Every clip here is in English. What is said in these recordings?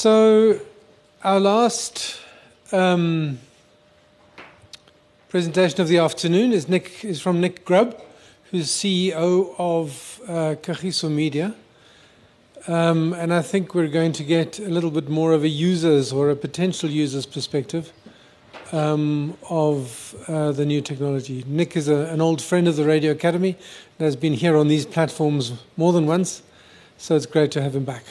So, our last um, presentation of the afternoon is Nick is from Nick Grubb, who's CEO of uh, Media. Um, and I think we're going to get a little bit more of a user's or a potential user's perspective um, of uh, the new technology. Nick is a, an old friend of the Radio Academy and has been here on these platforms more than once, so it's great to have him back.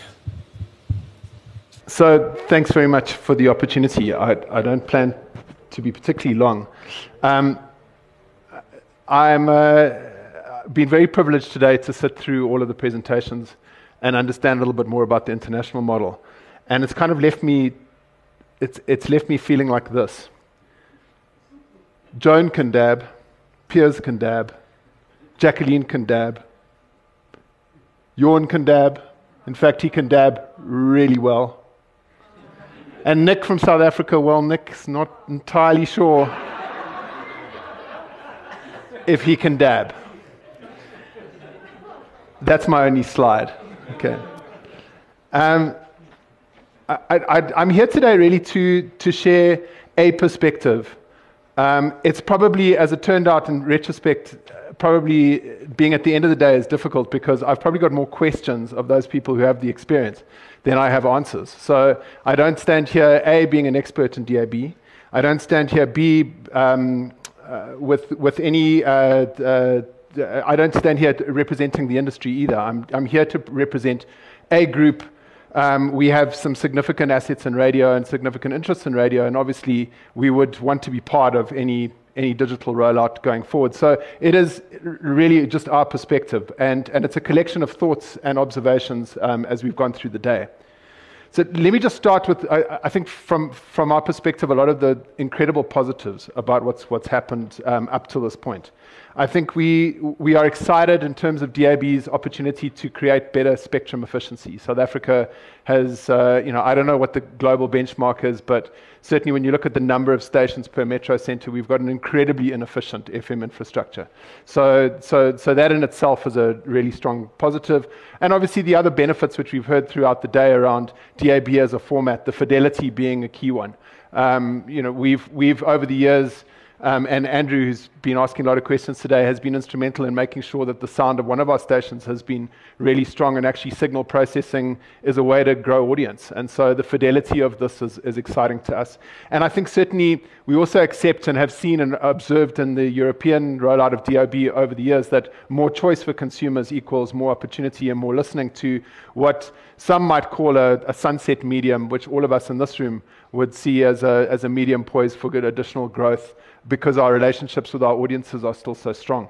So, thanks very much for the opportunity. I, I don't plan to be particularly long. Um, I'm uh, been very privileged today to sit through all of the presentations and understand a little bit more about the international model. And it's kind of left me, it's, it's left me feeling like this. Joan can dab, Piers can dab, Jacqueline can dab, Jorn can dab. In fact, he can dab really well. And Nick from South Africa, well, Nick's not entirely sure if he can dab. That's my only slide. Okay. Um, I, am here today really to, to share a perspective. Um, it's probably, as it turned out in retrospect, probably being at the end of the day is difficult because I've probably got more questions of those people who have the experience than I have answers. So I don't stand here, A, being an expert in DAB. I don't stand here, B, um, uh, with, with any uh, uh, I don't stand here representing the industry either. I'm, I'm here to represent a group. Um, we have some significant assets in radio and significant interests in radio, and obviously we would want to be part of any any digital rollout going forward. So it is really just our perspective, and, and it's a collection of thoughts and observations um, as we've gone through the day. So let me just start with, I, I, think from, from our perspective, a lot of the incredible positives about what's, what's happened um, up to this point. I think we, we are excited in terms of DAB's opportunity to create better spectrum efficiency. South Africa has, uh, you know, I don't know what the global benchmark is, but certainly when you look at the number of stations per metro center, we've got an incredibly inefficient FM infrastructure. So, so, so that in itself is a really strong positive. And obviously the other benefits which we've heard throughout the day around DAB as a format, the fidelity being a key one. Um, you know, we've, we've over the years, um, and Andrew, who's been asking a lot of questions today, has been instrumental in making sure that the sound of one of our stations has been really strong. And actually, signal processing is a way to grow audience. And so the fidelity of this is, is exciting to us. And I think certainly we also accept and have seen and observed in the European rollout of DAB over the years that more choice for consumers equals more opportunity and more listening to what some might call a, a sunset medium, which all of us in this room would see as a, as a medium poised for good additional growth because our relationships with our audiences are still so strong.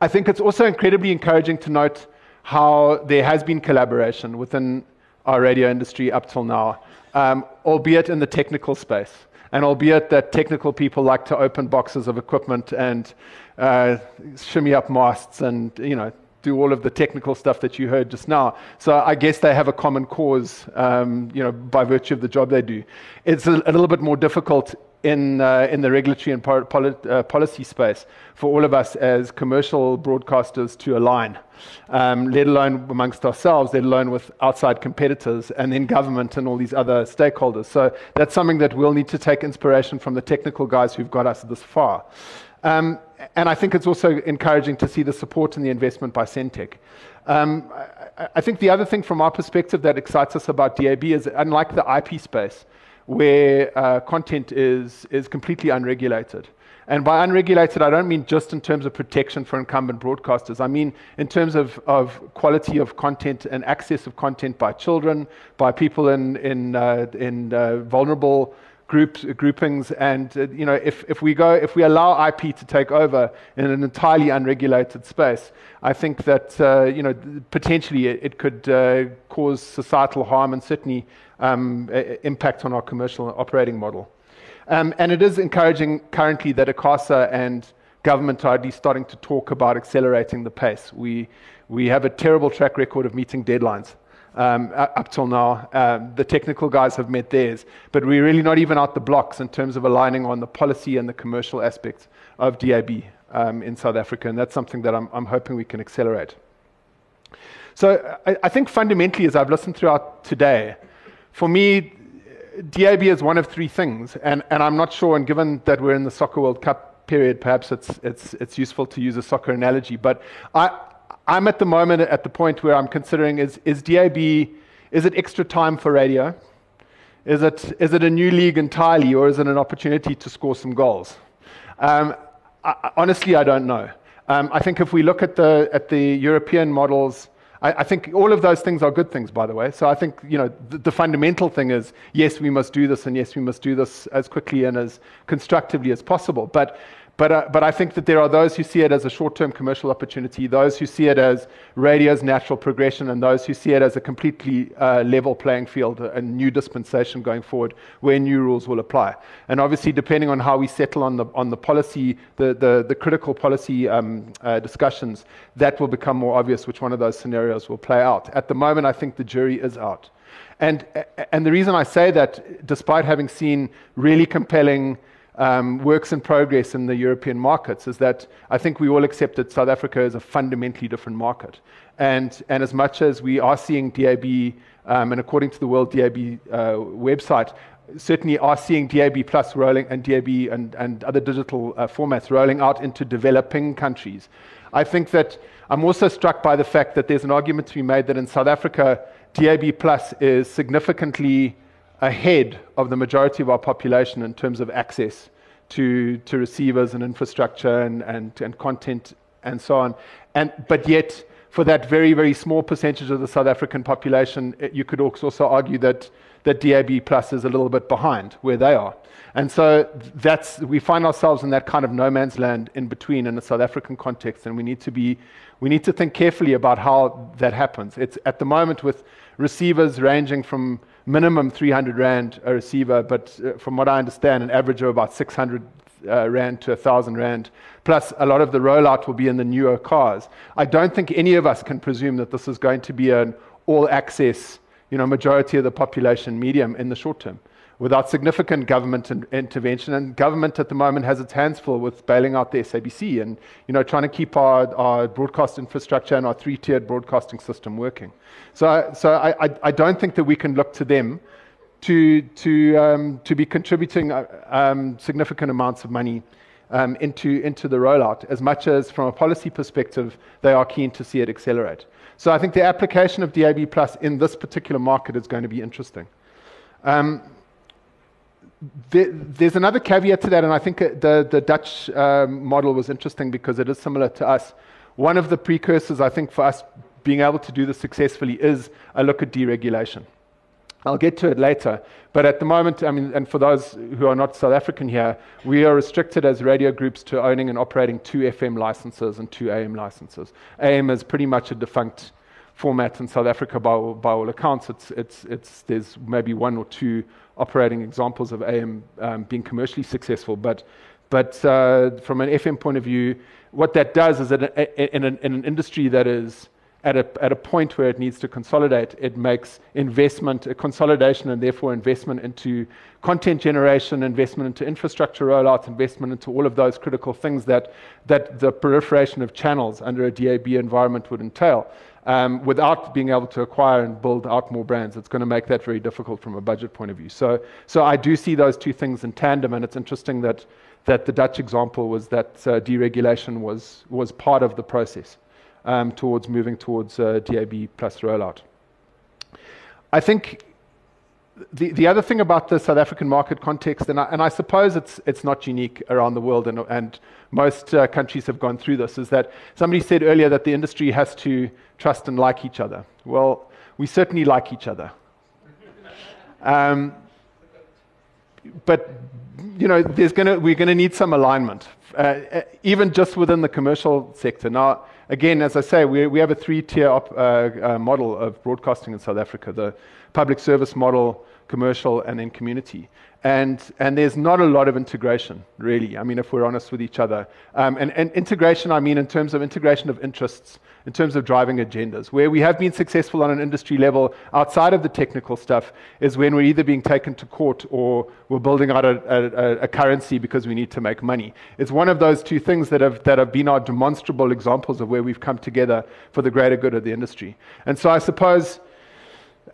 I think it's also incredibly encouraging to note how there has been collaboration within our radio industry up till now, um, albeit in the technical space. And albeit that technical people like to open boxes of equipment and uh, shimmy up masts and you know do all of the technical stuff that you heard just now. So I guess they have a common cause, um, you know, by virtue of the job they do. It's a, a little bit more difficult in, uh, in the regulatory and uh, policy space for all of us as commercial broadcasters to align, um, let alone amongst ourselves, let alone with outside competitors and then government and all these other stakeholders. So that's something that we'll need to take inspiration from the technical guys who've got us this far. Um, and I think it's also encouraging to see the support and the investment by Sentech. Um, I, I, think the other thing from our perspective that excites us about DAB is unlike the IP space, where uh, content is, is completely unregulated. And by unregulated, I don't mean just in terms of protection for incumbent broadcasters. I mean in terms of, of quality of content and access of content by children, by people in, in, uh, in uh, vulnerable groups, groupings, and uh, you know, if, if we go, if we allow IP to take over in an entirely unregulated space, I think that uh, you know, potentially it, it could uh, cause societal harm and certainly um, impact on our commercial operating model. Um, and it is encouraging currently that ICASA and government are at least starting to talk about accelerating the pace. We, we have a terrible track record of meeting deadlines um, up till now. Um, the technical guys have met theirs, but we're really not even out the blocks in terms of aligning on the policy and the commercial aspects of DAB um, in South Africa, and that's something that I'm, I'm hoping we can accelerate. So I, I, think fundamentally, as I've listened throughout today, for me, DAB is one of three things, and, and I'm not sure, and given that we're in the Soccer World Cup period, perhaps it's, it's, it's useful to use a soccer analogy, but I, I'm at the moment at the point where I'm considering is, is DAB, is it extra time for radio? Is it, is it a new league entirely, or is it an opportunity to score some goals? Um, I, honestly, I don't know. Um, I think if we look at the, at the European models, I, I, think all of those things are good things, by the way. So I think you know the, the, fundamental thing is yes, we must do this, and yes, we must do this as quickly and as constructively as possible. But but, uh, but I think that there are those who see it as a short term commercial opportunity, those who see it as radio's natural progression, and those who see it as a completely uh, level playing field, a new dispensation going forward where new rules will apply. And obviously, depending on how we settle on the, on the policy, the, the, the critical policy um, uh, discussions, that will become more obvious which one of those scenarios will play out. At the moment, I think the jury is out. And, and the reason I say that, despite having seen really compelling um, works in progress in the European markets is that I think we all accept that South Africa is a fundamentally different market. And, and as much as we are seeing DAB, um, and according to the World DAB uh, website, certainly are seeing DAB Plus rolling and DAB and, and other digital uh, formats rolling out into developing countries. I think that I'm also struck by the fact that there's an argument to be made that in South Africa, DAB Plus is significantly ahead of the majority of our population in terms of access to, to receivers and infrastructure and, and, and content and so on. And, but yet, for that very, very small percentage of the South African population, it, you could also argue that, that DAB Plus is a little bit behind where they are. And so that's, we find ourselves in that kind of no man's land in between in the South African context, and we need to, be, we need to think carefully about how that happens. It's at the moment with receivers ranging from minimum 300 Rand a receiver, but uh, from what I understand, an average of about 600 uh, Rand to 1,000 Rand. Plus, a lot of the rollout will be in the newer cars. I don't think any of us can presume that this is going to be an all access, you know, majority of the population medium in the short term without significant government in, intervention. And government at the moment has its hands full with bailing out the SABC and you know, trying to keep our, our broadcast infrastructure and our three tiered broadcasting system working. So, so I, I, I, don't think that we can look to them to, to, um, to be contributing uh, um, significant amounts of money um, into, into the rollout, as much as from a policy perspective, they are keen to see it accelerate. So I think the application of DAB Plus in this particular market is going to be interesting. Um, there, there's another caveat to that, and I think the, the Dutch um, model was interesting because it is similar to us. One of the precursors, I think, for us being able to do this successfully is a look at deregulation. I'll get to it later, but at the moment, I mean, and for those who are not South African here, we are restricted as radio groups to owning and operating two FM licenses and two AM licenses. AM is pretty much a defunct format in South Africa by, by all accounts. It's, it's, it's, there's maybe one or two operating examples of AM um, being commercially successful. But, but uh, from an FM point of view, what that does is that in an, in an industry that is at a, at a point where it needs to consolidate, it makes investment, a consolidation, and therefore investment into content generation, investment into infrastructure rollouts, investment into all of those critical things that, that the proliferation of channels under a DAB environment would entail um, without being able to acquire and build out more brands. It's going to make that very difficult from a budget point of view. So, so I do see those two things in tandem, and it's interesting that, that the Dutch example was that uh, deregulation was, was part of the process um, towards moving towards uh, DAB plus rollout. I think the, the other thing about the South African market context, and I, and I suppose it's, it's not unique around the world, and, and most uh, countries have gone through this, is that somebody said earlier that the industry has to trust and like each other. Well, we certainly like each other. Um, but you know, gonna, we're going to need some alignment, uh, even just within the commercial sector. Now, again, as I say, we, we have a three tier uh, uh, model of broadcasting in South Africa the public service model, commercial, and then community. And, and there's not a lot of integration, really. I mean, if we're honest with each other. Um, and, and integration, I mean, in terms of integration of interests, in terms of driving agendas. Where we have been successful on an industry level outside of the technical stuff is when we're either being taken to court or we're building out a, a, a currency because we need to make money. It's one of those two things that have, that have been our demonstrable examples of where we've come together for the greater good of the industry. And so I suppose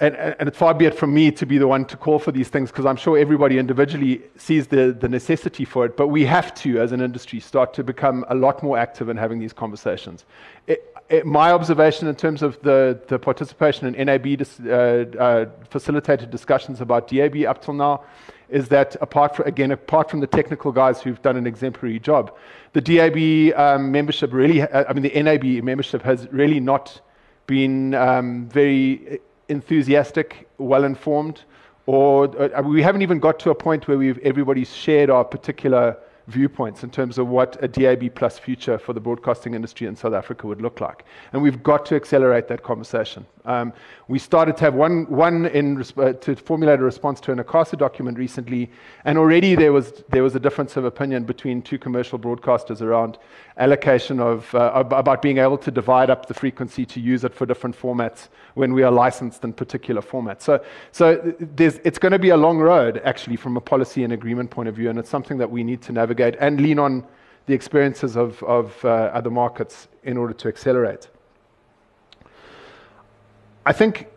and, and it's far be it from me to be the one to call for these things because I'm sure everybody individually sees the, the necessity for it, but we have to, as an industry, start to become a lot more active in having these conversations. It, it, my observation in terms of the, the participation in NAB dis, uh, uh, facilitated discussions about DAB up till now is that apart from, again, apart from the technical guys who've done an exemplary job, the DAB um, membership really, I mean, the NAB membership has really not been um, very enthusiastic, well informed, or uh, we haven't even got to a point where we've everybody's shared our particular viewpoints in terms of what a DAB plus future for the broadcasting industry in South Africa would look like. And we've got to accelerate that conversation. Um, we started to have one, one in, uh, to formulate a response to an ICASA document recently, and already there was, there was a difference of opinion between two commercial broadcasters around allocation of, uh, about being able to divide up the frequency to use it for different formats when we are licensed in particular formats. So, so it's going to be a long road, actually, from a policy and agreement point of view, and it's something that we need to navigate and lean on the experiences of, of uh, other markets in order to accelerate. I think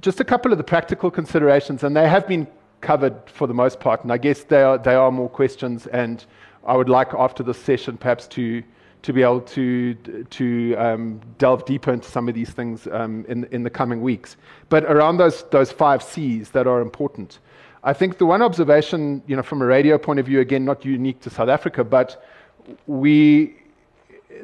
just a couple of the practical considerations, and they have been covered for the most part, and I guess they are, they are more questions, and I would like after this session perhaps to to be able to to um, delve deeper into some of these things um, in in the coming weeks. But around those those five C's that are important, I think the one observation, you know, from a radio point of view, again, not unique to South Africa, but we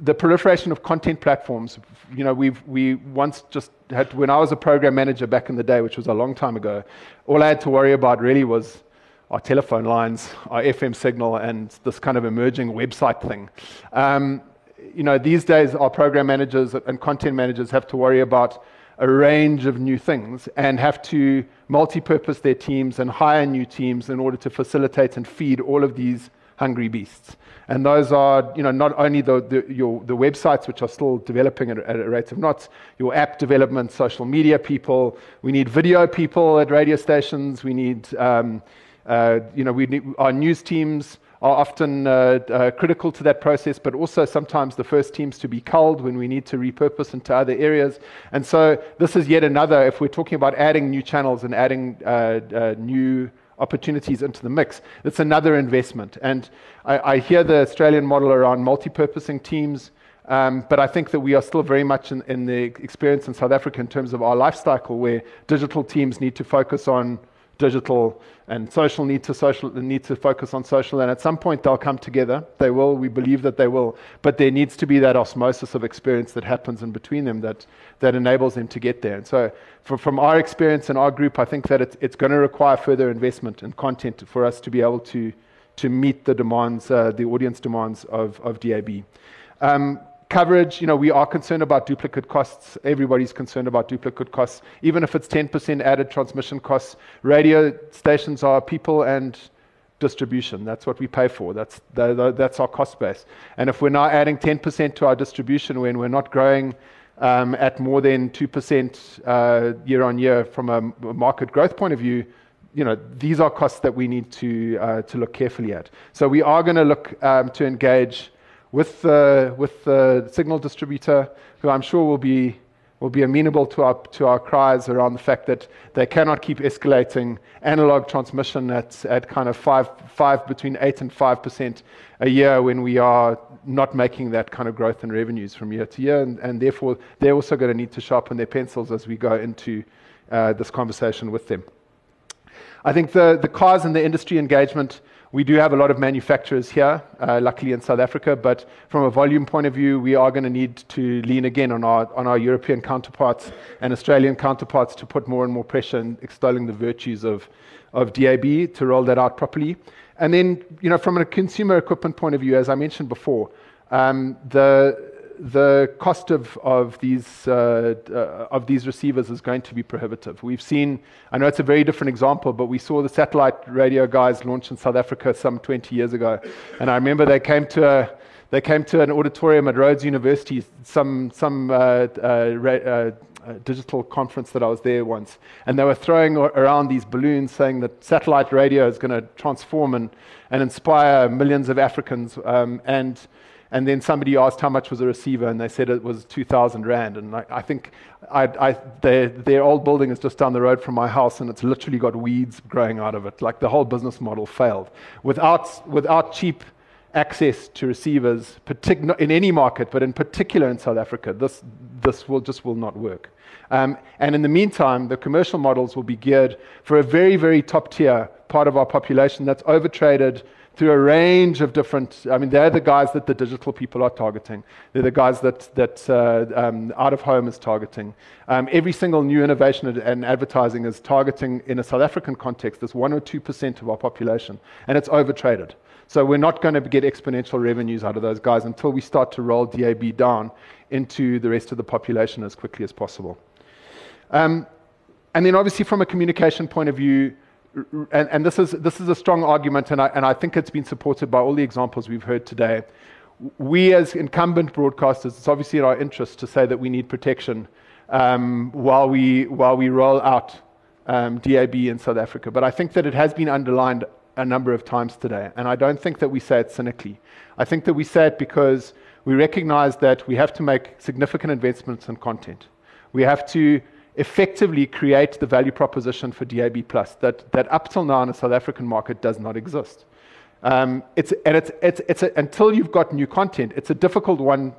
the proliferation of content platforms. You know, we've we once just had when I was a program manager back in the day, which was a long time ago. All I had to worry about really was our telephone lines, our FM signal, and this kind of emerging website thing. Um, you know, these days our program managers and content managers have to worry about a range of new things and have to multi-purpose their teams and hire new teams in order to facilitate and feed all of these hungry beasts. And those are, you know, not only the, the, your, the websites, which are still developing at, at a rate of knots, your app development, social media people. We need video people at radio stations. We need, um, uh, you know, we need, our news teams are often uh, uh, critical to that process, but also sometimes the first teams to be culled when we need to repurpose into other areas. And so this is yet another, if we're talking about adding new channels and adding uh, uh new opportunities into the mix, it's another investment. And I, I hear the Australian model around multi-purposing teams, um, but I think that we are still very much in, in the experience in South Africa in terms of our life cycle where digital teams need to focus on digital and social need to social need to focus on social. And at some point they'll come together. They will. We believe that they will. But there needs to be that osmosis of experience that happens in between them that that enables them to get there. And so for, from our experience in our group i think that it's, it's going to require further investment and content for us to be able to to meet the demands uh, the audience demands of of dab um, coverage, you know, we are concerned about duplicate costs. Everybody's concerned about duplicate costs, even if it's 10% added transmission costs. Radio stations are people and distribution. That's what we pay for. That's, the, the, that's our cost base. And if we're now adding 10% to our distribution when we're not growing um, at more than 2% uh, year on year from a market growth point of view, you know, these are costs that we need to, uh, to look carefully at. So we are going to look um, to engage with the, with the signal distributor, who I'm sure will be, will be amenable to our, to our cries around the fact that they cannot keep escalating analog transmission at, at kind of five, five, between 8 and 5% a year when we are not making that kind of growth in revenues from year to year. And, and therefore, they're also going to need to sharpen their pencils as we go into uh, this conversation with them. I think the, the cars and the industry engagement we do have a lot of manufacturers here, uh, luckily in South Africa, but from a volume point of view, we are going to need to lean again on our, on our European counterparts and Australian counterparts to put more and more pressure in extolling the virtues of, of DAB to roll that out properly. And then, you know, from a consumer equipment point of view, as I mentioned before, um, the, the cost of, of, these, uh, uh, of these receivers is going to be prohibitive. We've seen, I know it's a very different example, but we saw the satellite radio guys launch in South Africa some 20 years ago. And I remember they came to, a, they came to an auditorium at Rhodes University, some, some uh, uh, uh digital conference that I was there once, and they were throwing around these balloons saying that satellite radio is going to transform and, and inspire millions of Africans. Um, and and then somebody asked how much was a receiver, and they said it was 2,000 Rand. And I, I think I, I, their, their old building is just down the road from my house, and it's literally got weeds growing out of it. Like the whole business model failed. Without, without cheap access to receivers, partic- in any market, but in particular in South Africa, this, this will, just will not work. Um, and in the meantime, the commercial models will be geared for a very, very top tier part of our population that's overtraded through a range of different. I mean, they're the guys that the digital people are targeting. They're the guys that that uh, um, out of home is targeting. Um, every single new innovation and advertising is targeting in a South African context. This one or two percent of our population, and it's overtraded. So we're not going to get exponential revenues out of those guys until we start to roll DAB down into the rest of the population as quickly as possible. Um, and then, obviously, from a communication point of view, and, and, this, is, this is a strong argument, and I, and I think it's been supported by all the examples we've heard today. We, as incumbent broadcasters, it's obviously in our interest to say that we need protection um, while, we, while we roll out um, DAB in South Africa. But I think that it has been underlined a number of times today, and I don't think that we say it cynically. I think that we say it because we recognize that we have to make significant investments in content. We have to effectively create the value proposition for DAB that, that up till now in the South African market does not exist. Um, it's, and it's, it's, it's a, until you've got new content, it's a difficult one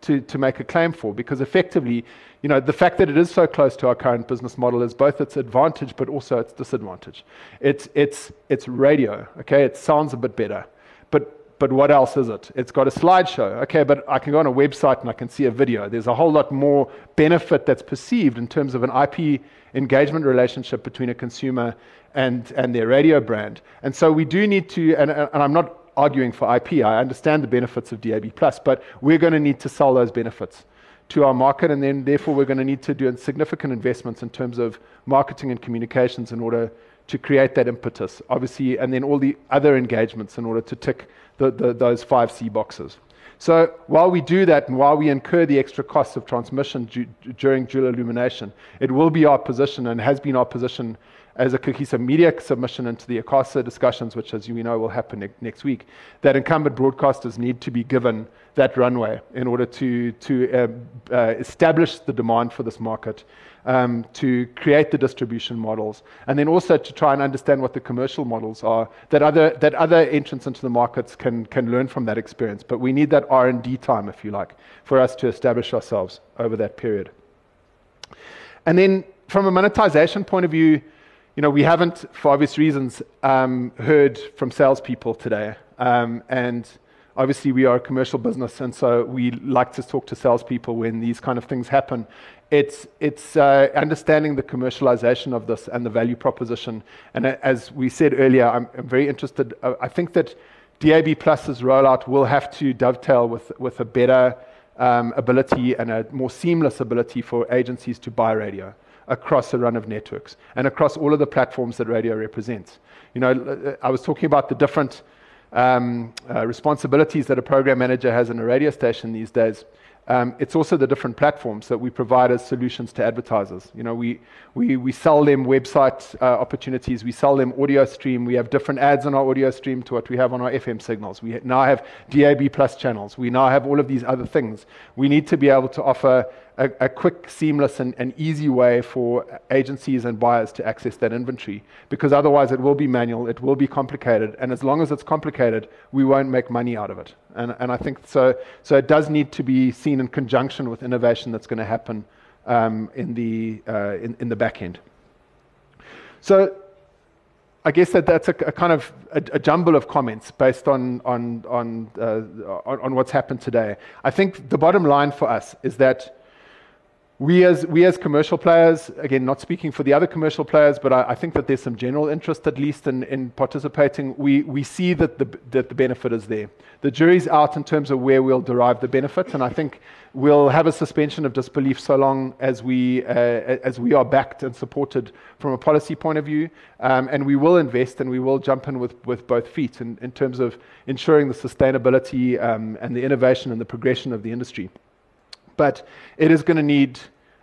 to, to make a claim for because effectively, you know, the fact that it is so close to our current business model is both its advantage but also its disadvantage. It's, it's, it's radio, okay? It sounds a bit better. But but what else is it? It's got a slideshow. Okay, but I can go on a website and I can see a video. There's a whole lot more benefit that's perceived in terms of an IP engagement relationship between a consumer and, and their radio brand. And so we do need to, and, and I'm not arguing for IP, I understand the benefits of DAB, but we're going to need to sell those benefits to our market, and then therefore we're going to need to do significant investments in terms of marketing and communications in order to create that impetus, obviously, and then all the other engagements in order to tick the, the, those five C boxes. So while we do that and while we incur the extra costs of transmission du- during dual illumination, it will be our position and has been our position as a cohesive media submission into the ICASA discussions, which, as you know, will happen ne- next week, that incumbent broadcasters need to be given that runway in order to, to uh, uh, establish the demand for this market um, to create the distribution models, and then also to try and understand what the commercial models are that other, that other entrants into the markets can, can learn from that experience. But we need that R&D time, if you like, for us to establish ourselves over that period. And then from a monetization point of view, you know, we haven't, for obvious reasons, um, heard from salespeople today. Um, and obviously, we are a commercial business, and so we like to talk to salespeople when these kind of things happen it's, it's uh, understanding the commercialization of this and the value proposition. And as we said earlier, I'm, I'm very interested. Uh, I think that DAB Plus's rollout will have to dovetail with, with a better um, ability and a more seamless ability for agencies to buy radio across a run of networks and across all of the platforms that radio represents. You know, I was talking about the different um, uh, responsibilities that a program manager has in a radio station these days. Um, it's also the different platforms that we provide as solutions to advertisers. You know, we, we, we sell them website uh, opportunities, we sell them audio stream, we have different ads on our audio stream to what we have on our FM signals. We now have DAB plus channels. We now have all of these other things. We need to be able to offer a, a quick, seamless, and, and easy way for agencies and buyers to access that inventory because otherwise it will be manual, it will be complicated, and as long as it's complicated, we won't make money out of it. And, and I think so, so it does need to be seen in conjunction with innovation that's going to happen um, in, the, uh, in, in the back end. So I guess that that's a, a kind of a, a, jumble of comments based on, on, on, uh, on, on, what's happened today. I think the bottom line for us is that we as, we as commercial players, again, not speaking for the other commercial players, but I, I think that there's some general interest, at least, in, in participating. We, we see that the, that the benefit is there. The jury's out in terms of where we'll derive the benefit, and I think we'll have a suspension of disbelief so long as we, uh, as we are backed and supported from a policy point of view. Um, and we will invest and we will jump in with, with both feet in, in terms of ensuring the sustainability um, and the innovation and the progression of the industry. But it is going to need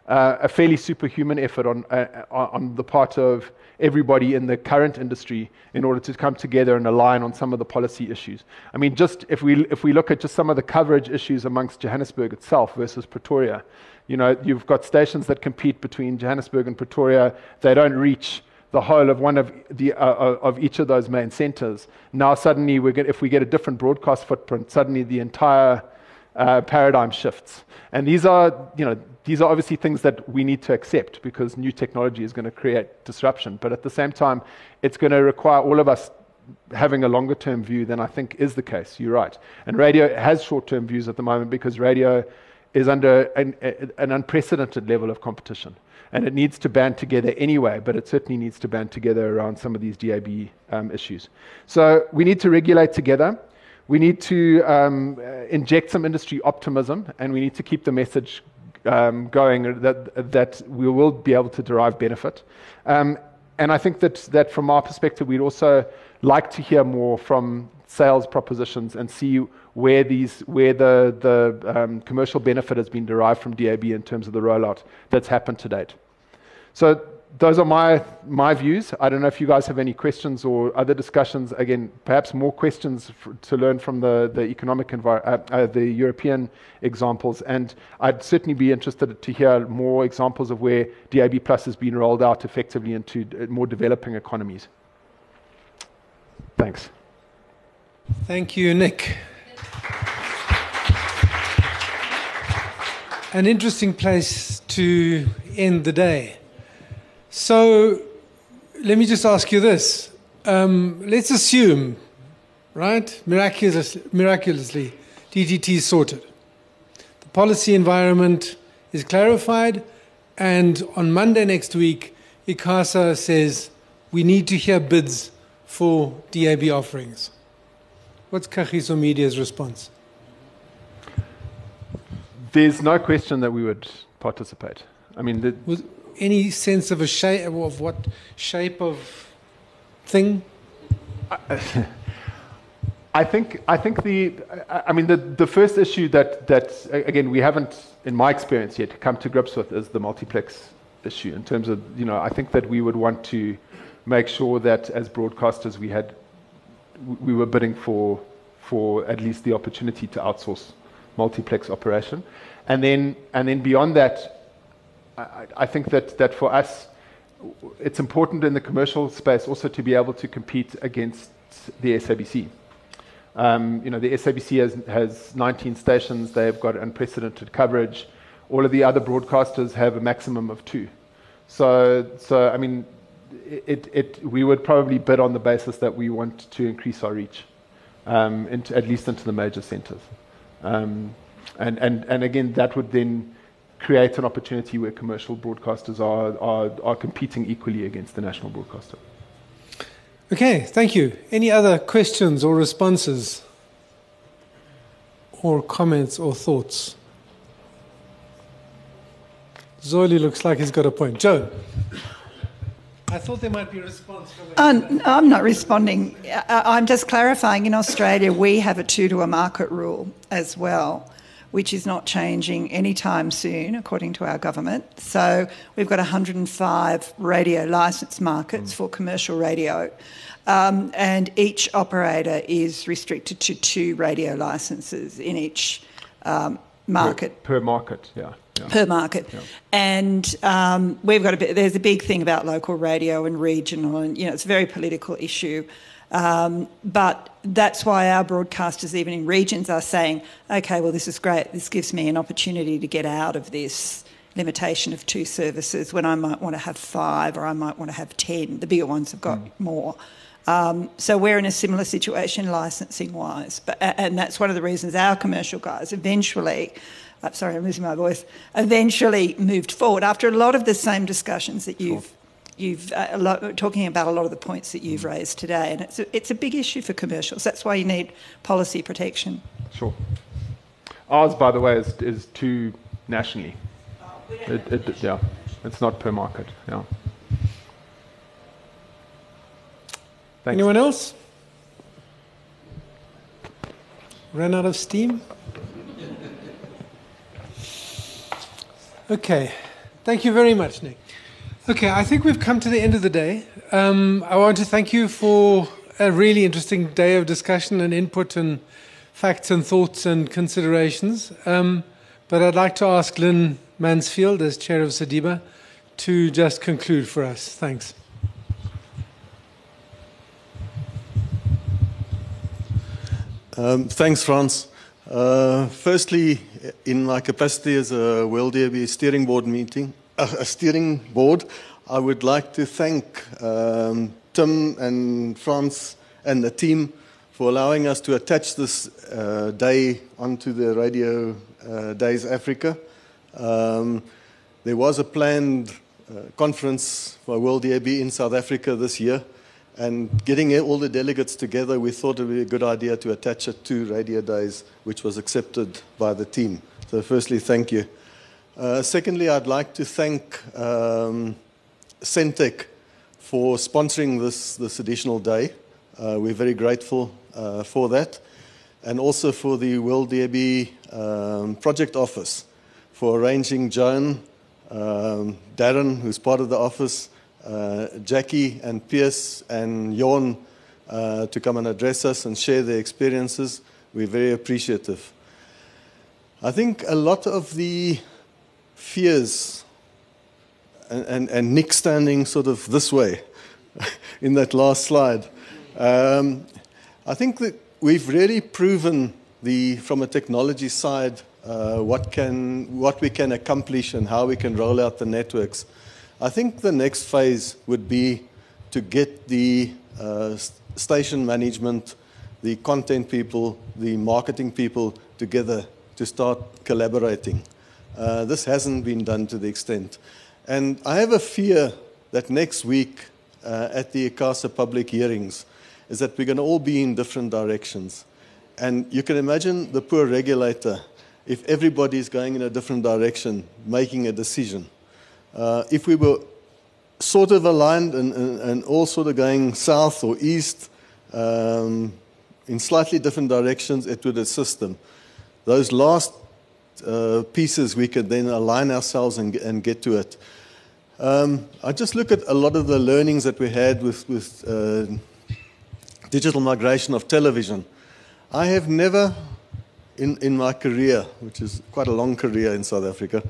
uh, a fairly superhuman effort on, uh, on the part of everybody in the current industry in order to come together and align on some of the policy issues. I mean, just if we, if we look at just some of the coverage issues amongst Johannesburg itself versus Pretoria, you know, you've got stations that compete between Johannesburg and Pretoria. They don't reach the whole of one of the uh, uh of each of those main centres. Now suddenly, we get, if we get a different broadcast footprint, suddenly the entire uh, paradigm shifts. And these are, you know, these are obviously things that we need to accept because new technology is going to create disruption. But at the same time, it's going to require all of us having a longer term view than I think is the case. You're right. And radio has short term views at the moment because radio is under an, an, unprecedented level of competition. And it needs to band together anyway, but it certainly needs to band together around some of these DAB um, issues. So we need to regulate together. We need to um, inject some industry optimism, and we need to keep the message um, going that, that we will be able to derive benefit. Um, and I think that, that from our perspective, we'd also like to hear more from sales propositions and see where, these, where the, the um, commercial benefit has been derived from DAB in terms of the rollout that's happened to date. So those are my, my views. I don't know if you guys have any questions or other discussions. Again, perhaps more questions to learn from the, the economic environment, uh, uh, the European examples. And I'd certainly be interested to hear more examples of where DAB Plus has been rolled out effectively into uh, more developing economies. Thanks. Thank you, Nick. An interesting place to end the day. So let me just ask you this. Um, let's assume, right, miraculous, miraculously, DTT is sorted. The policy environment is clarified, and on Monday next week, ICASA says we need to hear bids for DAB offerings. What's Kagiso Media's response? There's no question that we would participate. I mean, the, any sense of a shape of what shape of thing? I think I think the I mean the, the first issue that that again we haven't in my experience yet come to grips with is the multiplex issue in terms of you know I think that we would want to make sure that as broadcasters we had we were bidding for for at least the opportunity to outsource multiplex operation and then and then beyond that I, think that, for us, it's important in the commercial space also to be able to compete against the SABC. Um, you know, the SABC has, has 19 stations, they've got unprecedented coverage. All of the other broadcasters have a maximum of two. So, I mean, we would probably bid on the basis that we want to increase our reach, um, at least into the major centers. Um, and again, that would then create an opportunity where commercial broadcasters are, are, are competing equally against the national broadcaster. Okay, thank you. Any other questions or responses? Or comments or thoughts? Zoli looks like he's got a point. Joe? I thought there might be a response. Uh, I'm not responding. I'm just clarifying. In Australia, we have a two to a market rule as well which is not changing anytime soon, according to our government. So we've got 105 radio licence markets mm. for commercial radio. Um, and each operator is restricted to two radio licenses in each um, market. Per, per, market, yeah. yeah. Per market, yeah. and um, we've got a bit. There's a big thing about local radio and regional, and you know it's a very political issue. Um, but that's why our broadcasters, even in regions, are saying, okay, well, this is great. This gives me an opportunity to get out of this limitation of two services when I might want to have five or I might want to have 10. The bigger ones have got mm. more. Um, so we're in a similar situation licensing wise. But, and that's one of the reasons our commercial guys eventually, uh, sorry, I'm losing my voice, eventually moved forward after a lot of the same discussions that you've you've uh, lot, talking about a lot of the points that you've raised today, and it's a, it's a big issue for commercials. That's why you need policy protection. Sure. Ours, by the way, is, is too nationally. Oh, it, it, yeah, it's not per market. Yeah. Thanks. Anyone else? Ran out of steam? Okay. Thank you very much, Nick. Okay, I think we've come to the end of the day. Um, I want to thank you for a really interesting day of discussion and input and facts and thoughts and considerations. Um, but I'd like to ask Lynn Mansfield, as chair of SADiBA, to just conclude for us. Thanks. Um, thanks, Franz. Uh, firstly, in my capacity as a World DAB steering board meeting, a steering board, I would like to thank um, Tim and Frans and the team for allowing us to attach this uh, day onto the Radio uh, Days Africa. Um, there was a planned uh, conference for World DAB in South Africa this year. And getting all the delegates together, we thought it would be a good idea to attach it to Radio Days, which was accepted by the team. So, firstly, thank you. Uh, secondly, I'd like to thank um, Sentech for sponsoring this, this additional day. Uh, we're very grateful uh, for that. And also for the World DAB um, Project Office for arranging Joan, um, Darren, who's part of the office, uh, Jackie and Pierce and Jon uh, to come and address us and share their experiences. We're very appreciative. I think a lot of the fears, and, and, and Nick standing sort of this way in that last slide, um, I think that we've really proven the, from a technology side uh, what, can, what we can accomplish and how we can roll out the networks. I think the next phase would be to get the uh, station management, the content people, the marketing people together to start collaborating. Uh, this hasn't been done to the extent. And I have a fear that next week uh, at the ICASA public hearings is that we're going to all be in different directions. And you can imagine the poor regulator if everybody is going in a different direction, making a decision. Uh, if we were sort of aligned and, and, and, all sort of going south or east um, in slightly different directions, it would assist them. Those last uh, pieces, we could then align ourselves and, and get to it. Um, I just look at a lot of the learnings that we had with, with uh, digital migration of television. I have never, in, in my career, which is quite a long career in South Africa,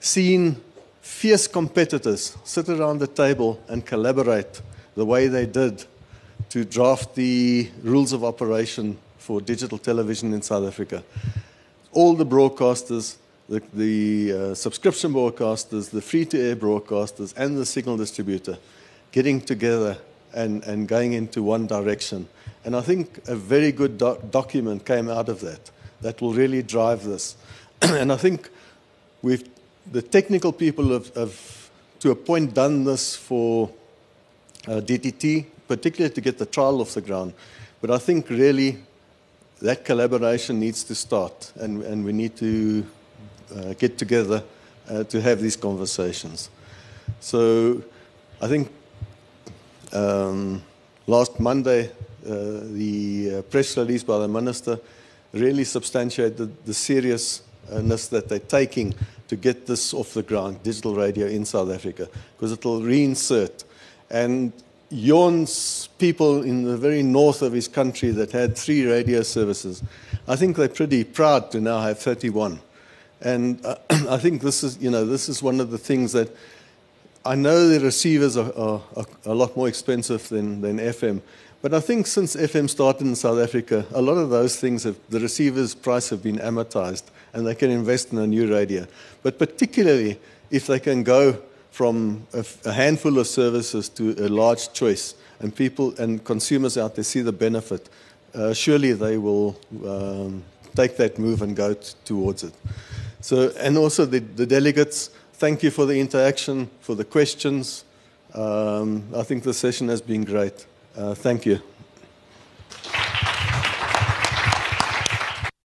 seen fierce competitors sit around the table and collaborate the way they did to draft the rules of operation for digital television in South Africa. All the broadcasters, the, the uh, subscription broadcasters, the free to air broadcasters, and the signal distributor getting together and, and going into one direction. And I think a very good doc- document came out of that that will really drive this. and I think we've the technical people have, have, to a point, done this for uh, DTT, particularly to get the trial off the ground. But I think really that collaboration needs to start, and, and we need to uh, get together uh, to have these conversations. So I think um, last Monday, uh, the uh, press release by the minister really substantiated the seriousness that they're taking to get this off the ground, digital radio in South Africa, because it will reinsert. And Jon's people in the very north of his country that had three radio services, I think they're pretty proud to now have 31. And uh, I think this is, you know, this is one of the things that I know the receivers are, are, are a lot more expensive than, than FM. But I think since FM started in South Africa, a lot of those things, have, the receiver's price have been amortized and they can invest in a new radio. But particularly if they can go from a, a handful of services to a large choice and people and consumers out there see the benefit, uh, surely they will um, take that move and go towards it. So, and also the, the delegates, thank you for the interaction, for the questions. Um, I think the session has been great. Uh, thank you.